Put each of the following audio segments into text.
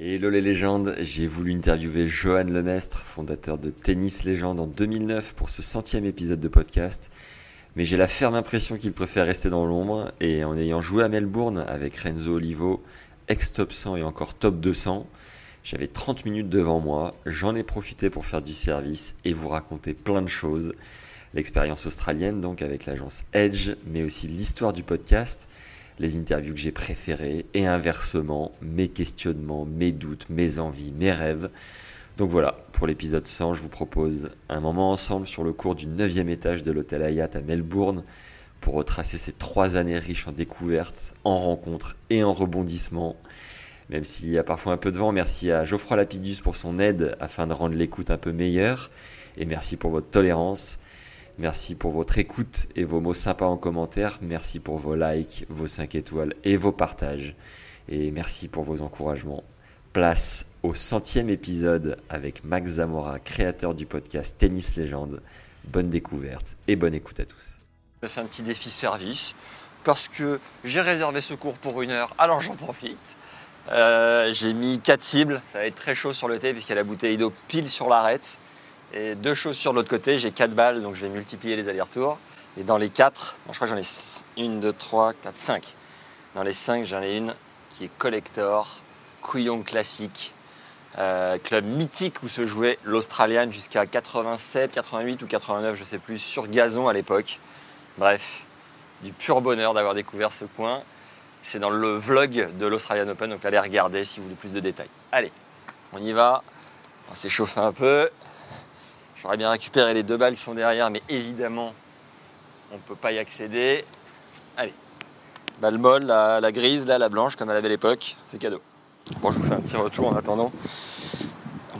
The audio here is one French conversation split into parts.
Hello les légendes, j'ai voulu interviewer Johan Lemestre, fondateur de Tennis Légende en 2009 pour ce centième épisode de podcast. Mais j'ai la ferme impression qu'il préfère rester dans l'ombre et en ayant joué à Melbourne avec Renzo Olivo, ex-top 100 et encore top 200, j'avais 30 minutes devant moi, j'en ai profité pour faire du service et vous raconter plein de choses. L'expérience australienne donc avec l'agence Edge, mais aussi l'histoire du podcast les interviews que j'ai préférées et inversement mes questionnements, mes doutes, mes envies, mes rêves. Donc voilà, pour l'épisode 100, je vous propose un moment ensemble sur le cours du 9e étage de l'hôtel Hayat à Melbourne pour retracer ces trois années riches en découvertes, en rencontres et en rebondissements. Même s'il y a parfois un peu de vent, merci à Geoffroy Lapidus pour son aide afin de rendre l'écoute un peu meilleure. Et merci pour votre tolérance. Merci pour votre écoute et vos mots sympas en commentaire. Merci pour vos likes, vos 5 étoiles et vos partages. Et merci pour vos encouragements. Place au centième épisode avec Max Zamora, créateur du podcast Tennis Légende. Bonne découverte et bonne écoute à tous. Je fais un petit défi service parce que j'ai réservé ce cours pour une heure, alors j'en profite. Euh, j'ai mis 4 cibles, ça va être très chaud sur le thé puisqu'il y a la bouteille d'eau pile sur l'arête. Et deux choses sur l'autre côté, j'ai 4 balles, donc je vais multiplier les allers-retours. Et dans les 4, je crois que j'en ai 1, 2, 3, 4, 5. Dans les 5, j'en ai une qui est collector, couillon classique, euh, club mythique où se jouait l'Australian jusqu'à 87, 88 ou 89, je sais plus, sur gazon à l'époque. Bref, du pur bonheur d'avoir découvert ce coin. C'est dans le vlog de l'Australian Open, donc allez regarder si vous voulez plus de détails. Allez, on y va. On va s'échauffer un peu. J'aurais bien récupéré les deux balles qui sont derrière, mais évidemment, on ne peut pas y accéder. Allez, balle molle, la, grise, là, la blanche, comme à la belle époque, c'est cadeau. Bon, je vous fais un petit retour en attendant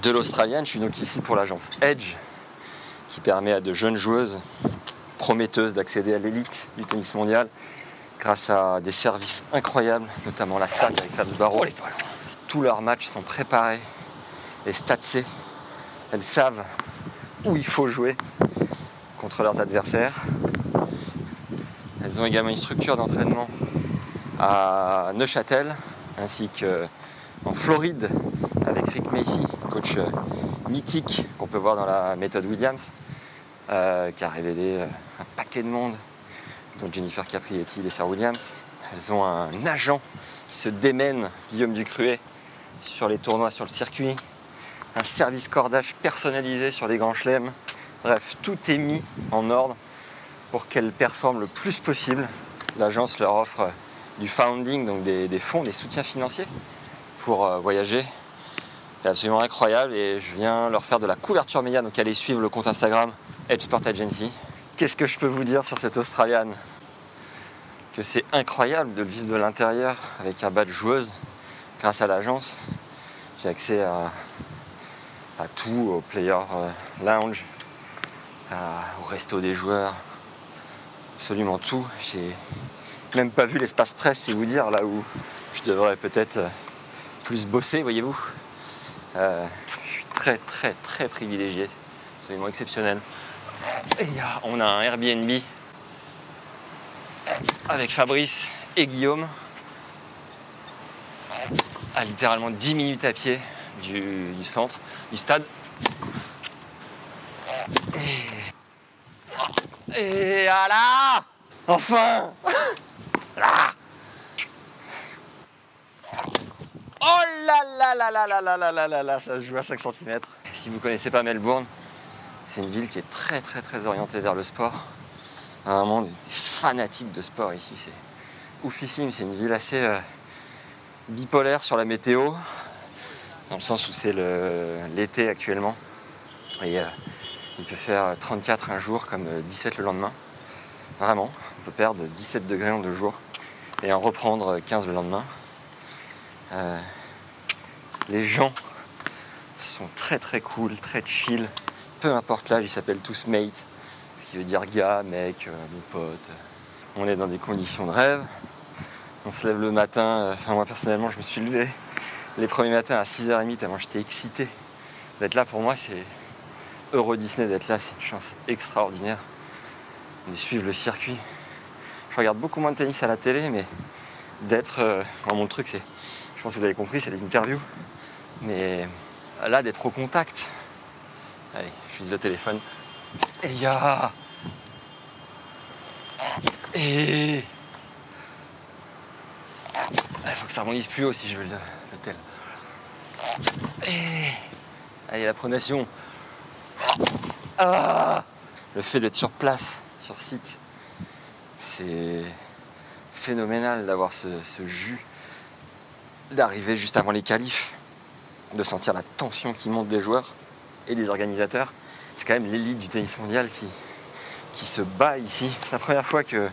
de l'Australienne. Je suis donc ici pour l'agence Edge, qui permet à de jeunes joueuses prometteuses d'accéder à l'élite du tennis mondial grâce à des services incroyables, notamment la stat avec Fabs Barreau. Tous leurs matchs sont préparés et statsés. Elles savent où il faut jouer contre leurs adversaires. Elles ont également une structure d'entraînement à Neuchâtel ainsi qu'en Floride avec Rick Macy, coach euh, mythique qu'on peut voir dans la méthode Williams, euh, qui a révélé euh, un paquet de monde, dont Jennifer Caprietti et Sir Williams. Elles ont un agent qui se démène, Guillaume Ducruet, sur les tournois sur le circuit un service cordage personnalisé sur les grands chelems. Bref, tout est mis en ordre pour qu'elles performent le plus possible. L'agence leur offre du founding, donc des, fonds, des soutiens financiers pour euh, voyager. C'est absolument incroyable et je viens leur faire de la couverture média, donc allez suivre le compte Instagram Edge Sport Agency. Qu'est-ce que je peux vous dire sur cette Australienne Que c'est incroyable de le vivre de l'intérieur avec un badge joueuse grâce à l'agence. J'ai accès à à tout, au player euh, lounge, au resto des joueurs, absolument tout. J'ai même pas vu l'espace presse, c'est vous dire, là où je devrais peut-être euh, plus bosser, voyez-vous. Euh, je suis très très très privilégié, absolument exceptionnel. Et on a un Airbnb avec Fabrice et Guillaume à littéralement 10 minutes à pied du, centre, du stade. Et, voilà Enfin Là Oh là là là là là là là là là là ça se joue à 5 cm. Si vous connaissez pas Melbourne, c'est une ville qui est très très très orientée vers le sport. Vraiment des fanatiques de sport ici, c'est oufissime. C'est une ville assez euh, bipolaire sur la météo dans le sens où c'est l'été actuellement. Et euh, il peut faire 34 un jour comme 17 euh, le lendemain. Vraiment, on peut perdre 17 degrés en deux jours et en reprendre 15 le lendemain. Euh, les gens sont très très cool, très chill. Peu importe l'âge, ils s'appellent tous mate, ce qui veut dire gars, mec, mon pote. On est dans des conditions de rêve. On se lève le matin, enfin moi personnellement je me suis levé les premiers matins à 6h30 tellement j'étais excité d'être là pour moi c'est Euro Disney d'être là, c'est une chance extraordinaire de suivre le circuit. Je regarde beaucoup moins de tennis à la télé mais d'être. euh, mon truc c'est. Je pense que vous l'avez compris, c'est les interviews. Mais là d'être au contact. Allez, je vise le téléphone. Et ya Et il faut que ça rebondisse plus haut si je veux le, le tel. Et... Allez, la pronation. Ah le fait d'être sur place, sur site, c'est phénoménal d'avoir ce, jus, d'arriver juste avant les qualifs, de sentir la tension qui monte des joueurs et des organisateurs. C'est quand même l'élite du tennis mondial qui, qui se bat ici. C'est la première fois que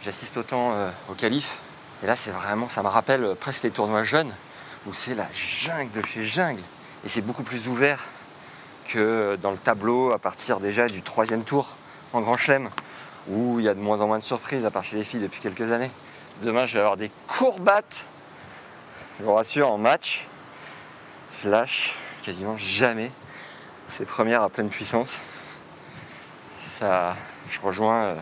j'assiste autant euh, aux qualifs. Et là, c'est vraiment, ça me rappelle euh, presque les tournois jeunes, où c'est la jungle de chez jungle. Et c'est beaucoup plus ouvert que dans le tableau à partir déjà du troisième tour en Grand Chelem, où il y a de moins en moins de surprises, à part chez les filles depuis quelques années. Demain, je vais avoir des courbattes. Je vous rassure, en match, je lâche quasiment jamais ces premières à pleine puissance. Ça, je rejoins euh,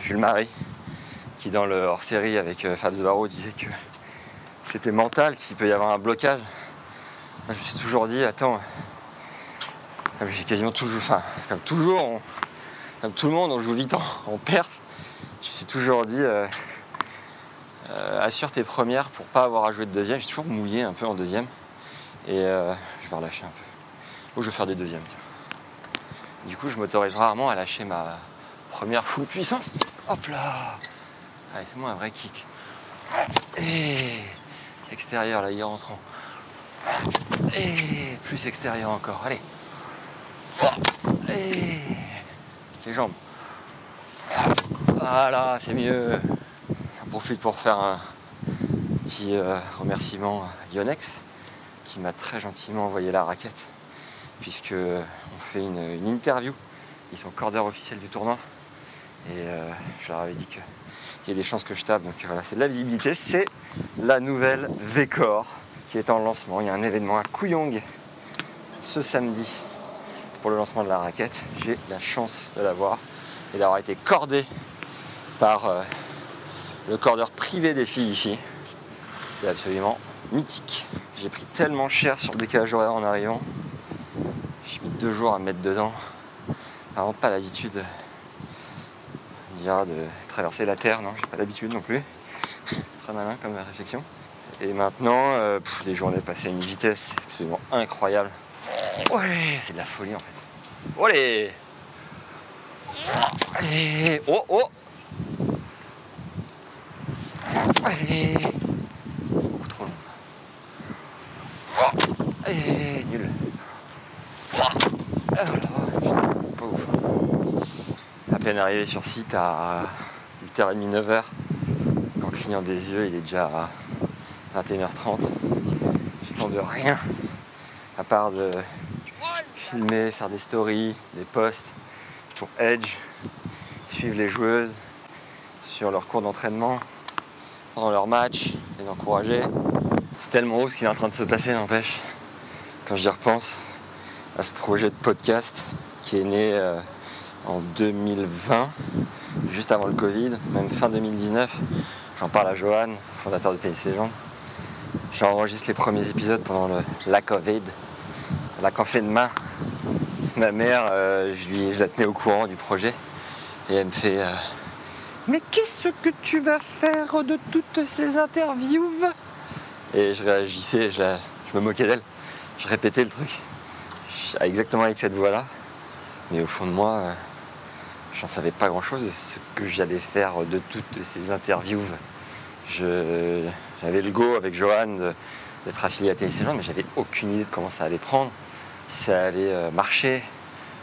Jules Marie, qui dans le hors-série avec euh, Fabs Barreau disait que c'était mental, qu'il peut y avoir un blocage. Je me suis toujours dit, attends, j'ai quasiment toujours, enfin, comme toujours, comme tout le monde, on joue vite en, en perf. Je me suis toujours dit, euh, euh, assure tes premières pour pas avoir à jouer de deuxième. J'ai toujours mouillé un peu en deuxième. Et euh, je vais relâcher un peu. Ou je vais faire des deuxièmes. Du coup, je m'autorise rarement à lâcher ma première full puissance. Hop là Allez, fais-moi un vrai kick. Extérieur, là, il est rentrant. Et plus extérieur encore. Allez. Et les jambes. Voilà, c'est mieux. J'en profite pour faire un petit euh, remerciement à Yonex qui m'a très gentiment envoyé la raquette puisque on fait une, une interview. Ils sont cordeurs officiels du tournoi et euh, je leur avais dit qu'il y a des chances que je tape. Donc voilà, c'est de la visibilité. C'est la nouvelle V-Core qui est en lancement. Il y a un événement à Kooyong ce samedi pour le lancement de la raquette. J'ai la chance de l'avoir et d'avoir été cordé par euh, le cordeur privé des filles ici. C'est absolument mythique. J'ai pris tellement cher sur le décalage horaire en arrivant. J'ai mis deux jours à me mettre dedans. Vraiment pas l'habitude de traverser la Terre, non, j'ai pas l'habitude non plus. Très malin comme réflexion. Et maintenant, euh, les journées passées à une vitesse absolument incroyable. Ouais, c'est de la folie en fait. Olé Allez Oh oh Allez Beaucoup trop long ça. Allez, nul. Ah là, putain, pas ouf. À peine arrivé sur site à 8h30, 9h, quand clignant des yeux, il est déjà à 21h30. Je de rien, à part de filmer, faire des stories, des posts pour Edge, suivre les joueuses sur leur cours d'entraînement, pendant leur match, les encourager. C'est tellement haut ce qui est en train de se passer, n'empêche. Quand j'y repense à ce projet de podcast qui est né euh, en 2020, juste avant le Covid, même fin 2019. J'en parle à Johan, fondateur de Tennis Légende. J'enregistre les premiers épisodes pendant le, la Covid, la confinement. Ma mère, euh, je, lui, je la tenais au courant du projet et elle me fait euh, Mais qu'est-ce que tu vas faire de toutes ces interviews? Et je réagissais, je, me moquais d'elle. Je répétais le truc exactement avec cette voix-là. Mais au fond de moi, euh, j'en savais pas grand-chose de ce que j'allais faire de toutes ces interviews. J'avais le go avec Johan d'être affilié à Tennis Légende, mais j'avais aucune idée de comment ça allait prendre, si ça allait euh, marcher,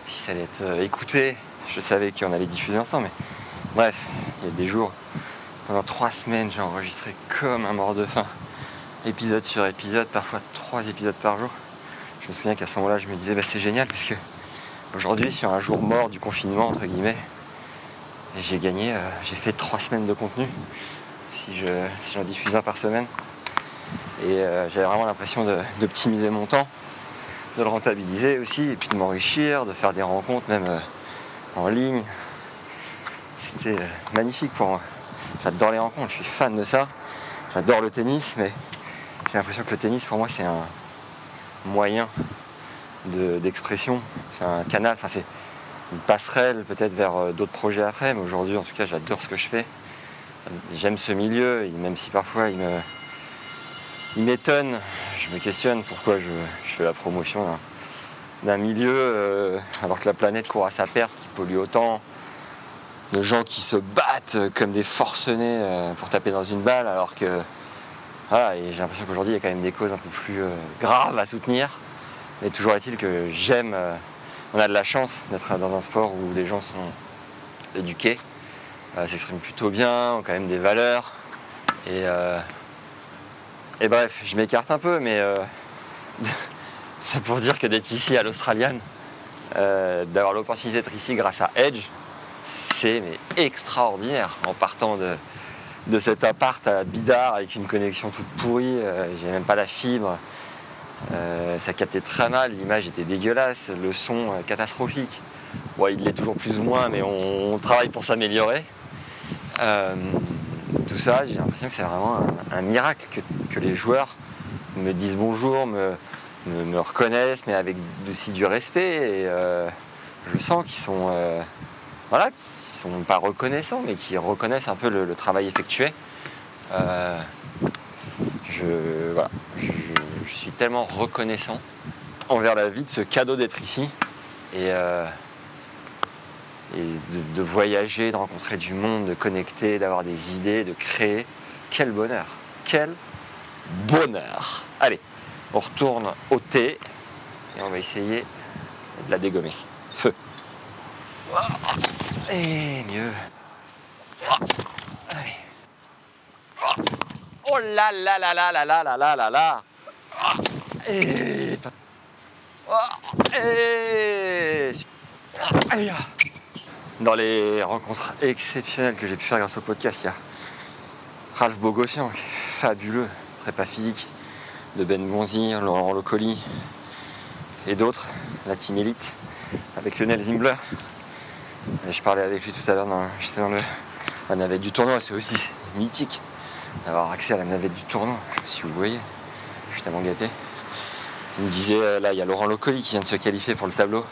si ça allait être euh, écouté. Je savais qu'on allait diffuser ensemble, mais bref, il y a des jours Pendant trois semaines, j'ai enregistré comme un mort de faim, épisode sur épisode, parfois trois épisodes par jour. Je me souviens qu'à ce moment-là, je me disais, bah, c'est génial, puisque aujourd'hui, sur un jour mort du confinement, entre guillemets, j'ai gagné, euh, j'ai fait trois semaines de contenu, si j'en diffuse un par semaine. Et euh, j'avais vraiment l'impression d'optimiser mon temps, de le rentabiliser aussi, et puis de m'enrichir, de faire des rencontres même euh, en ligne. C'était magnifique pour moi. J'adore les rencontres, je suis fan de ça. J'adore le tennis, mais j'ai l'impression que le tennis pour moi c'est un moyen de- d'expression, c'est un canal, enfin c'est une passerelle peut-être vers euh, d'autres projets après, mais aujourd'hui en tout cas j'adore ce que je fais. J'aime ce milieu, même si parfois il m'étonne, je me questionne pourquoi je, fais la promotion d'un- milieu euh, alors que la planète court à sa perte, qui pollue autant, de gens qui se battent comme des forcenés euh, pour taper dans une balle, alors que j'ai l'impression qu'aujourd'hui il y a quand même des causes un peu plus graves à soutenir. Mais toujours est-il que j'aime, euh, on a de la chance d'être dans un sport où les gens sont éduqués, euh, s'expriment plutôt bien, ont quand même des valeurs. Et, euh, bref, je m'écarte un peu, mais c'est pour dire que d'être ici à l'Australienne, d'avoir l'opportunité d'être ici grâce à Edge, c'est extraordinaire en partant de, cet appart à Bidart avec une connexion toute pourrie, j'ai même pas la fibre. Euh, ça captait très mal, l'image était dégueulasse, le son euh, catastrophique. Bon, il l'est toujours plus ou moins, mais on, travaille pour s'améliorer. Euh, tout ça, j'ai l'impression que c'est vraiment un, miracle que, les joueurs me disent bonjour, me, reconnaissent, mais avec aussi du respect. Je sens qu'ils sont, voilà, qu'ils sont pas reconnaissants, mais qui reconnaissent un peu le, travail effectué. Je, voilà, je suis tellement reconnaissant envers la vie de ce cadeau d'être ici et, euh, et de, de voyager, de rencontrer du monde, de connecter, d'avoir des idées, de créer. Quel bonheur Quel bonheur Allez, on retourne au thé et on va essayer de la dégommer. Feu Et mieux. Allez. Oh là là là là là là là là là Dans les rencontres exceptionnelles que j'ai pu faire grâce au podcast, il y a Ralph Bogossian, fabuleux, prépa physique, de Ben Bonzir, Laurent Locoli et d'autres, la team élite, avec Lionel Zimbler. Je parlais avec lui tout à l'heure, j'étais dans le, la navette du tournoi, c'est aussi mythique d'avoir accès à la navette du tournoi. Je pas si vous voyez, je suis tellement gâté. Il me disait, euh, là, il y a Laurent Locoli qui vient de se qualifier pour le tableau,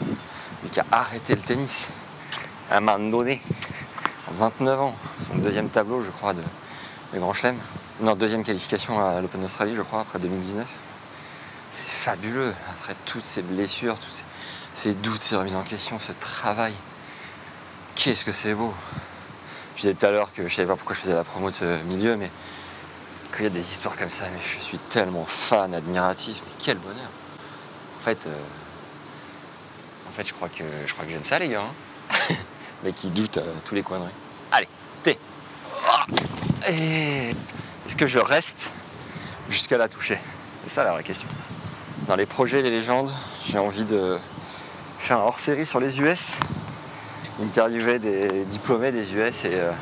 mais qui a arrêté le tennis à un moment donné, à 29 ans. Son deuxième tableau, je crois, de, Grand Chelem. Non, deuxième qualification à l'Open d'Australie, je crois, après 2019. C'est fabuleux, après toutes ces blessures, tous ces, doutes, ces remises en question, ce travail. Qu'est-ce que c'est beau Je disais tout à l'heure que je savais pas pourquoi je faisais la promo de ce milieu, mais a des histoires comme ça, mais je suis tellement fan, admiratif, mais quel bonheur. En fait, euh, en fait, je crois que je crois que j'aime ça, les gars. hein. mais qui doutent à tous les coins de rue. Allez, thé. Ah. Et est-ce que je reste jusqu'à la toucher? C'est ça la vraie question. Dans les projets, les légendes, j'ai envie de faire un hors-série sur les US, interviewer des diplômés des US et euh,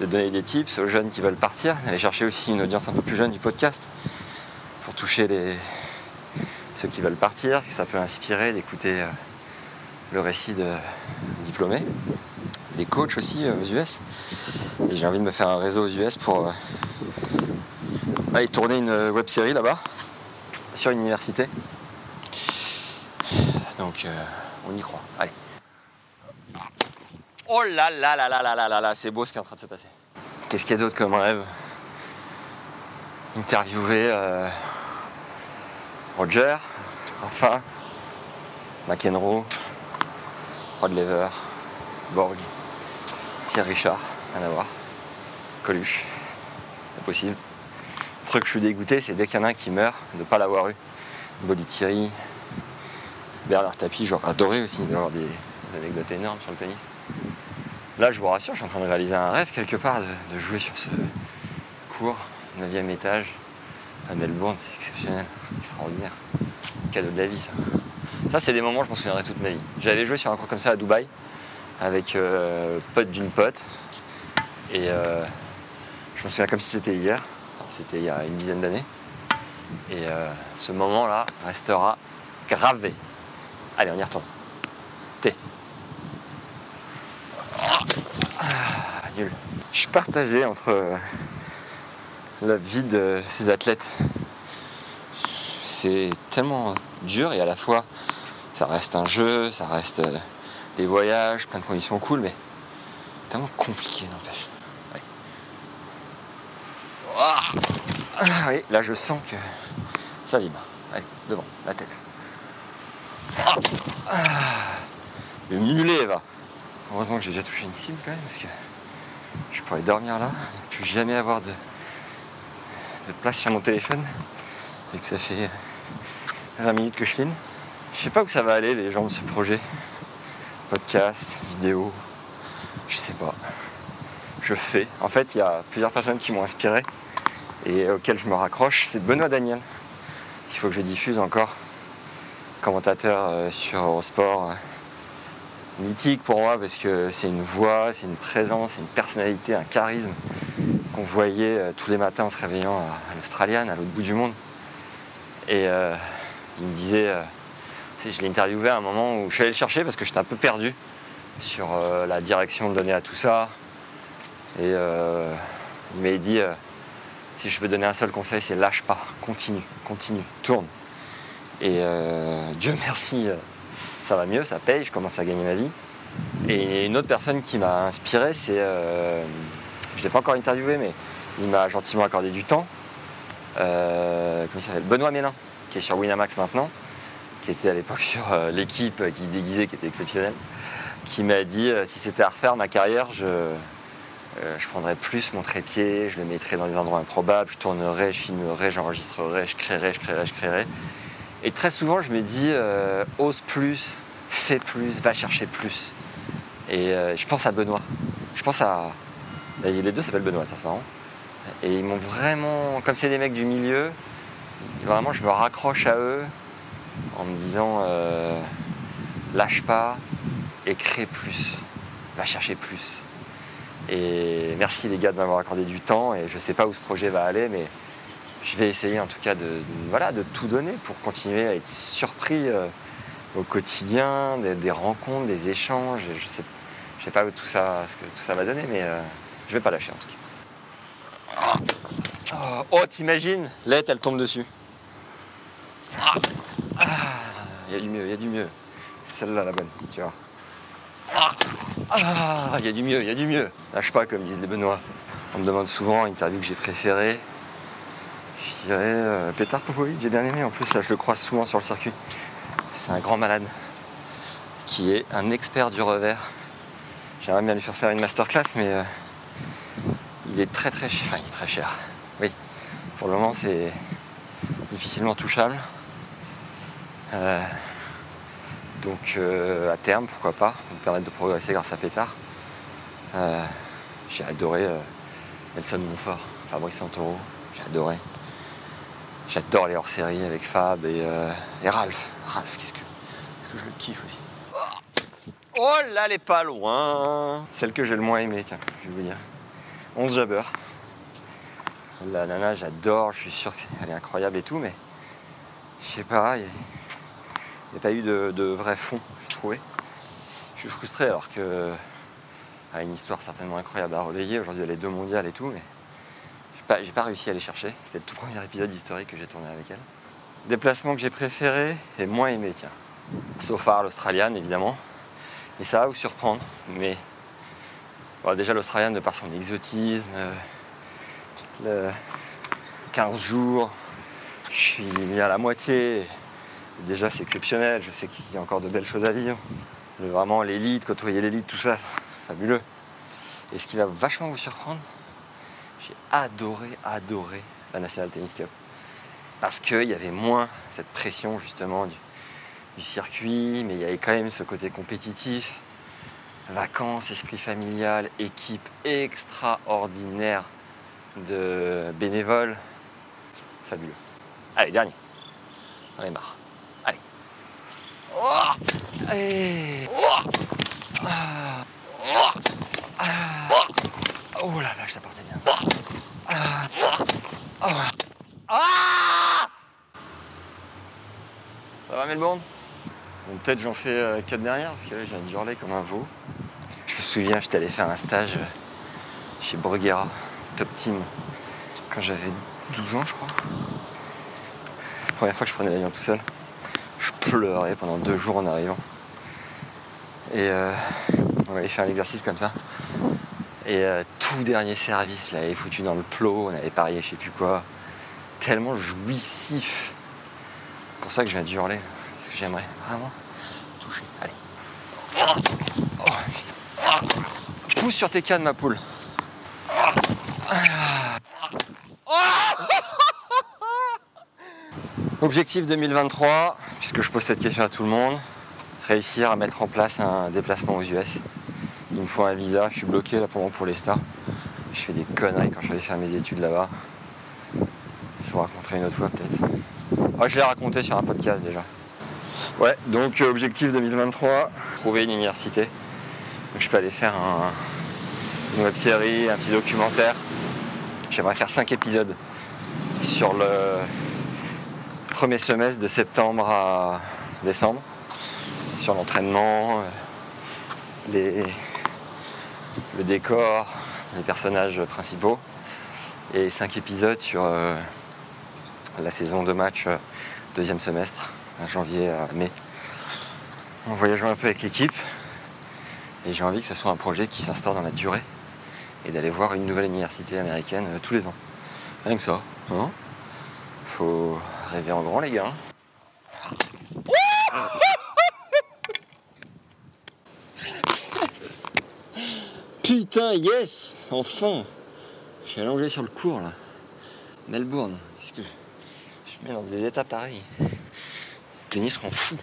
de donner des tips aux jeunes qui veulent partir, aller chercher aussi une audience un peu plus jeune du podcast pour toucher ceux qui veulent partir, que ça peut inspirer d'écouter euh, le récit de diplômés, des coachs aussi euh, aux US. Et j'ai envie de me faire un réseau aux US pour euh, aller tourner une web série là-bas, sur une université. Donc on y croit. Allez. Oh là là là là là là là là, c'est beau ce qui est en train de se passer. Qu'est-ce qu'il y a d'autre comme rêve? Interviewer euh, Roger, enfin, McEnroe, Rod Lever, Borg, Pierre Richard, rien à voir, Coluche, impossible. Le truc que je suis dégoûté, c'est dès qu'il y en a un qui meurt, de ne pas l'avoir eu. Boli Thierry, Bernard Tapie, j'aurais adoré aussi d'avoir des anecdotes énormes sur le tennis. Là, je vous rassure, je suis en train de réaliser un rêve quelque part de, jouer sur ce cours, 9e étage, à Melbourne, c'est exceptionnel, extraordinaire. Cadeau de la vie, ça. Ça, c'est des moments, je m'en souviendrai toute ma vie. J'avais joué sur un cours comme ça à Dubaï, avec euh, pote d'une pote, et euh, je me souviens comme si c'était hier, c'était il y a une dizaine d'années. Et euh, ce moment-là restera gravé. Allez, on y retourne. T. Je suis partagé entre euh, la vie de ces athlètes. C'est tellement dur et à la fois ça reste un jeu, ça reste euh, des voyages, plein de conditions cool, mais tellement compliqué n'empêche. Ah, oui, là je sens que ça vibre. Allez, devant, la tête. Ah. le mulet va. Heureusement que j'ai déjà touché une cible quand même, parce que je pourrais dormir là, ne plus jamais avoir de, place sur mon téléphone, et que ça fait 20 minutes que je filme. Je sais pas où ça va aller les gens de ce projet. Podcast, vidéo, je sais pas. Je fais. En fait, il y a plusieurs personnes qui m'ont inspiré et auxquelles je me raccroche. C'est Benoît Daniel qu'il faut que je diffuse encore. Commentateur euh, sur Eurosport. Mythique pour moi parce que c'est une voix, c'est une présence, une personnalité, un charisme qu'on voyait euh, tous les matins en se réveillant à, l'Australienne, à l'autre bout du monde. Et euh, il me disait, euh, je l'ai interviewé à un moment où je suis allé le chercher parce que j'étais un peu perdu sur la direction de donner à tout ça. Et il m'a dit, si je peux donner un seul conseil, c'est lâche pas, continue, continue, tourne. Et Dieu merci, ça va mieux, ça paye, je commence à gagner ma vie. Et une autre personne qui m'a inspiré, c'est, euh, je ne l'ai pas encore interviewé, mais il m'a gentiment accordé du temps. Euh, comment il s'appelle? Benoît Mélin, qui est sur Winamax maintenant, qui était à l'époque sur euh, l'équipe, qui se déguisait, qui était exceptionnel, qui m'a dit si c'était à refaire ma carrière, je, je prendrais plus mon trépied, je le mettrais dans des endroits improbables, je tournerais, je filmerais, j'enregistrerais, je créerais, je créerais, je créerais. Et très souvent, je me dis euh, ose plus, fais plus, va chercher plus. Et euh, je pense à Benoît. Je pense à. Les deux s'appellent Benoît, ça c'est marrant. Et ils m'ont vraiment. Comme c'est des mecs du milieu, vraiment, je me raccroche à eux en me disant euh, lâche pas et crée plus. Va chercher plus. Et merci les gars de m'avoir accordé du temps. Et je sais pas où ce projet va aller, mais je vais essayer en tout cas de, voilà, de tout donner pour continuer à être surpris euh, au quotidien, des, des rencontres, des échanges. Je sais, je sais pas où tout ça, ce que tout ça va donner, mais euh, je vais pas lâcher en tout cas. Oh, oh, t'imagines L'aide, elle tombe dessus. Il y a du mieux, il y a du mieux. C'est celle-là la bonne, tu vois. Ah, il y a du mieux, il y a du mieux. Lâche pas, comme disent les Benoît. On me demande souvent l'interview que j'ai préférée. Je dirais euh, Petar j'ai bien aimé. En plus, là, je le croise souvent sur le circuit. C'est un grand malade qui est un expert du revers. J'aimerais bien lui faire faire une masterclass, mais euh, il est très très cher. Enfin, il est très cher. Oui, pour le moment, c'est difficilement touchable. Euh, donc, euh, à terme, pourquoi pas, nous permettre de progresser grâce à Pétard. J'ai adoré Nelson Montfort, Fabrice Santoro, j'ai adoré. J'adore les hors-séries avec Fab et, euh, et Ralph. Ralph, qu'est-ce que, qu'est-ce que je le kiffe aussi. Oh là, elle est pas loin Celle que j'ai le moins aimée, tiens, je vais vous dire. 11 Jabber. La nana, j'adore, je suis sûr qu'elle est incroyable et tout, mais je sais pas, il n'y a, pas eu de, de vrai fond, j'ai trouvé. Je suis frustré alors que elle a une histoire certainement incroyable à relayer. Aujourd'hui, elle est deux mondiales et tout, mais j'ai pas réussi à aller chercher. C'était le tout premier épisode historique que j'ai tourné avec elle. Déplacement que j'ai préféré et moins aimé, tiens. Sofar, l'Australienne, évidemment. Et ça va vous surprendre, mais déjà l'Australienne, de par son exotisme, euh, le 15 jours, je suis à la moitié. Déjà, c'est exceptionnel. Je sais qu'il y a encore de belles choses à vivre. Vraiment, l'élite, côtoyer l'élite, tout ça, fabuleux. Et ce qui va vachement vous surprendre, j'ai adoré, adoré la National Tennis Cup. Parce qu'il y avait moins cette pression, justement, du, circuit, mais il y avait quand même ce côté compétitif. vacances, esprit familial, équipe extraordinaire de bénévoles. Fabuleux. Allez, dernier. On est marre. Allez. Oh Allez. Oh la vache, ça partait bien ça. Ah. Ah. Ça va Melbourne? Bon, peut-être j'en fais 4 derrière parce que là j'ai un hurler comme un veau. Je me souviens, j'étais allé faire un stage chez Bruguera, Top Team, quand j'avais 12 ans, je crois. La première fois que je prenais l'avion tout seul, je pleurais pendant deux jours en arrivant. Et euh, on avait fait un exercice comme ça. Et euh, dernier service, je l'avais foutu dans le plot, on avait parié je sais plus quoi. Tellement jouissif. C'est pour ça que je viens de hurler. Parce que j'aimerais vraiment toucher. Allez. Oh, putain. Pousse sur tes cannes, ma poule. Objectif 2023, puisque je pose cette question à tout le monde, réussir à mettre en place un déplacement aux US. Il me faut un visa, je suis bloqué là pour, pour les stars. Je fais des conneries quand je suis allé faire mes études là-bas. Je vous raconterai une autre fois peut-être. Ah, je l'ai raconté sur un podcast déjà. Ouais, donc euh, objectif 2023, trouver une université. Donc, je peux aller faire un- une web série, un petit documentaire. J'aimerais faire 5 épisodes sur le premier semestre de septembre à décembre. Sur l'entraînement, euh, les, le décor, les personnages principaux. Et 5 épisodes sur euh, la saison de match euh, deuxième semestre, janvier à mai. En voyageant un peu avec l'équipe. Et j'ai envie que ce soit un projet qui s'instaure dans la durée et d'aller voir une nouvelle université américaine euh, tous les ans. Rien que ça. Hein Faut rêver en grand les gars. Putain, yes Enfin Je suis allongé sur le cours là. Melbourne. Qu'est-ce que je... je me mets dans des états pareils. Le tennis rend fou.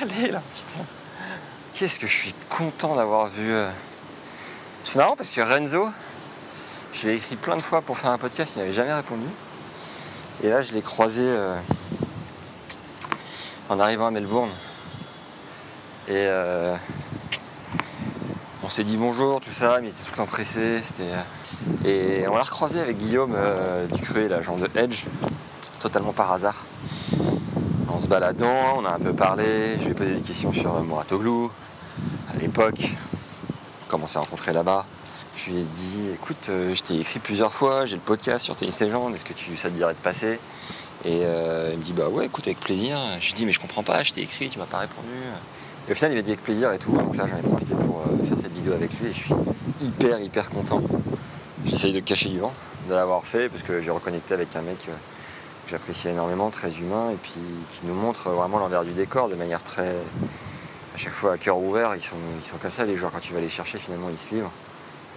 Allez là, putain. Qu'est-ce que je suis content d'avoir vu. euh. C'est marrant parce que Renzo, je l'ai écrit plein de fois pour faire un podcast, il n'avait jamais répondu. Et là, je l'ai croisé euh, en arrivant à Melbourne. Et euh, s'est dit bonjour, tout ça, mais il était tout le temps pressé. Et on l'a recroisé avec Guillaume euh, Ducruet, l'agent de Edge, totalement par hasard. En se baladant, on a un peu parlé, je lui ai posé des questions sur euh, Mouratoglou, à l'époque, comment on s'est rencontrés là-bas. Je lui ai dit, écoute, euh, je t'ai écrit plusieurs fois, j'ai le podcast sur Tennis Légende, est-ce que tu, ça te dirait de passer? Et euh, il me dit, bah ouais, écoute, avec plaisir. Je lui ai dit, mais je comprends pas, je t'ai écrit, tu m'as pas répondu. Et au final, il m'a dit avec plaisir et tout, donc là j'en ai profité pour euh, faire cette vidéo avec lui et je suis hyper, hyper content. J'essaye de cacher du vent, de l'avoir fait, parce que j'ai reconnecté avec un mec euh, que j'apprécie énormément, très humain, et puis qui nous montre vraiment l'envers du décor de manière très. à chaque fois à cœur ouvert, ils sont, ils sont comme ça, les joueurs, quand tu vas les chercher, finalement, ils se livrent.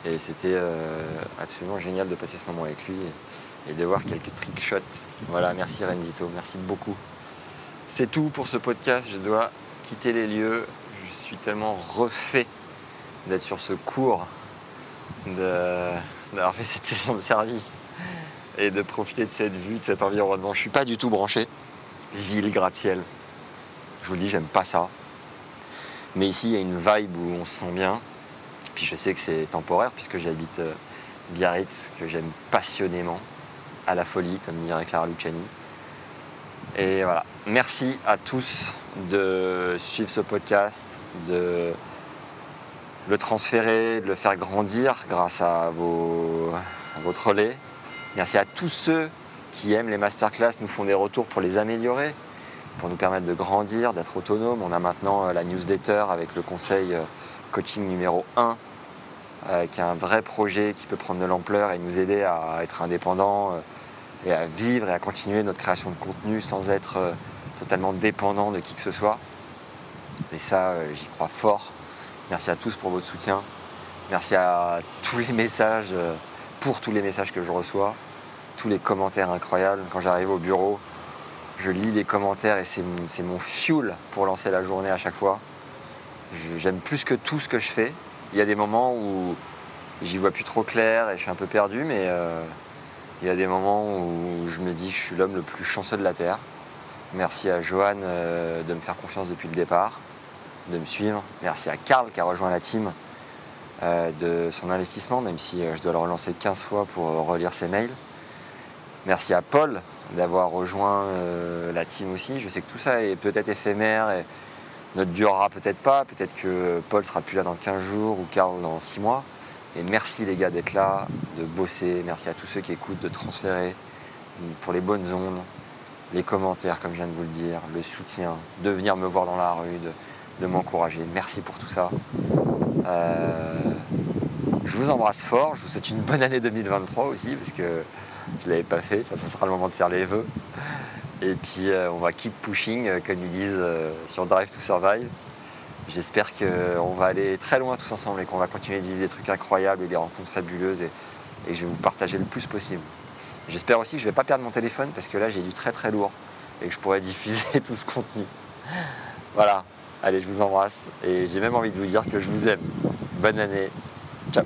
Et c'était euh, absolument génial de passer ce moment avec lui et, et de voir quelques trick shots. Voilà, merci Renzito, merci beaucoup. C'est tout pour ce podcast, je dois quitter les lieux. Je suis tellement refait d'être sur ce cours, d'avoir fait cette session de service et de profiter de cette vue, de cet environnement. Je suis pas du tout branché. Ville, gratte-ciel. Je vous le dis, j'aime pas ça. Mais ici, il y a une vibe où on se sent bien. Puis je sais que c'est temporaire puisque j'habite euh, Biarritz, que j'aime passionnément, à la folie, comme dirait Clara Luciani. Et voilà. Merci à tous de suivre ce podcast, de le transférer, de le faire grandir grâce à, vos, votre relais. Merci à tous ceux qui aiment les masterclass, nous font des retours pour les améliorer, pour nous permettre de grandir, d'être autonomes. On a maintenant euh, la newsletter avec le conseil euh, coaching numéro 1, euh, qui est un vrai projet qui peut prendre de l'ampleur et nous aider à être indépendants et à vivre et à continuer notre création de contenu sans être euh, totalement dépendant de qui que ce soit. Et ça, euh, j'y crois fort. Merci à tous pour votre soutien. Merci à tous les messages, euh, pour tous les messages que je reçois, tous les commentaires incroyables. Quand j'arrive au bureau, je lis les commentaires et c'est mon- mon fuel pour lancer la journée à chaque fois. J'aime plus que tout ce que je fais. Il y a des moments où j'y vois plus trop clair et je suis un peu perdu, mais il y a des moments où je me dis que je suis l'homme le plus chanceux de la Terre. Merci à Johan euh, de me faire confiance depuis le départ, de me suivre. Merci à Karl qui a rejoint la team euh, de son investissement, même si je dois le relancer 15 fois pour relire ses mails. Merci à Paul d'avoir rejoint la team aussi. Je sais que tout ça est peut-être éphémère et ne durera peut-être pas. Peut-être que Paul sera plus là dans 15 jours ou Karl dans 6 mois. Et merci les gars d'être là, de bosser. Merci à tous ceux qui écoutent, de transférer pour les bonnes ondes, les commentaires, comme je viens de vous le dire, le soutien, de venir me voir dans la rue, de, m'encourager. Merci pour tout ça. Euh, je vous embrasse fort. Je vous souhaite une bonne année 2023 aussi, parce que je ne l'avais pas fait. Ça, sera le moment de faire les vœux. Et puis, euh, on va keep pushing, euh, comme ils disent sur Drive to Survive. J'espère qu'on va aller très loin tous ensemble et qu'on va continuer de vivre des trucs incroyables et des rencontres fabuleuses et, je vais vous partager le plus possible. J'espère aussi que je ne vais pas perdre mon téléphone parce que là j'ai du très très lourd et que je pourrais diffuser tout ce contenu. Voilà, allez je vous embrasse et j'ai même envie de vous dire que je vous aime. Bonne année, ciao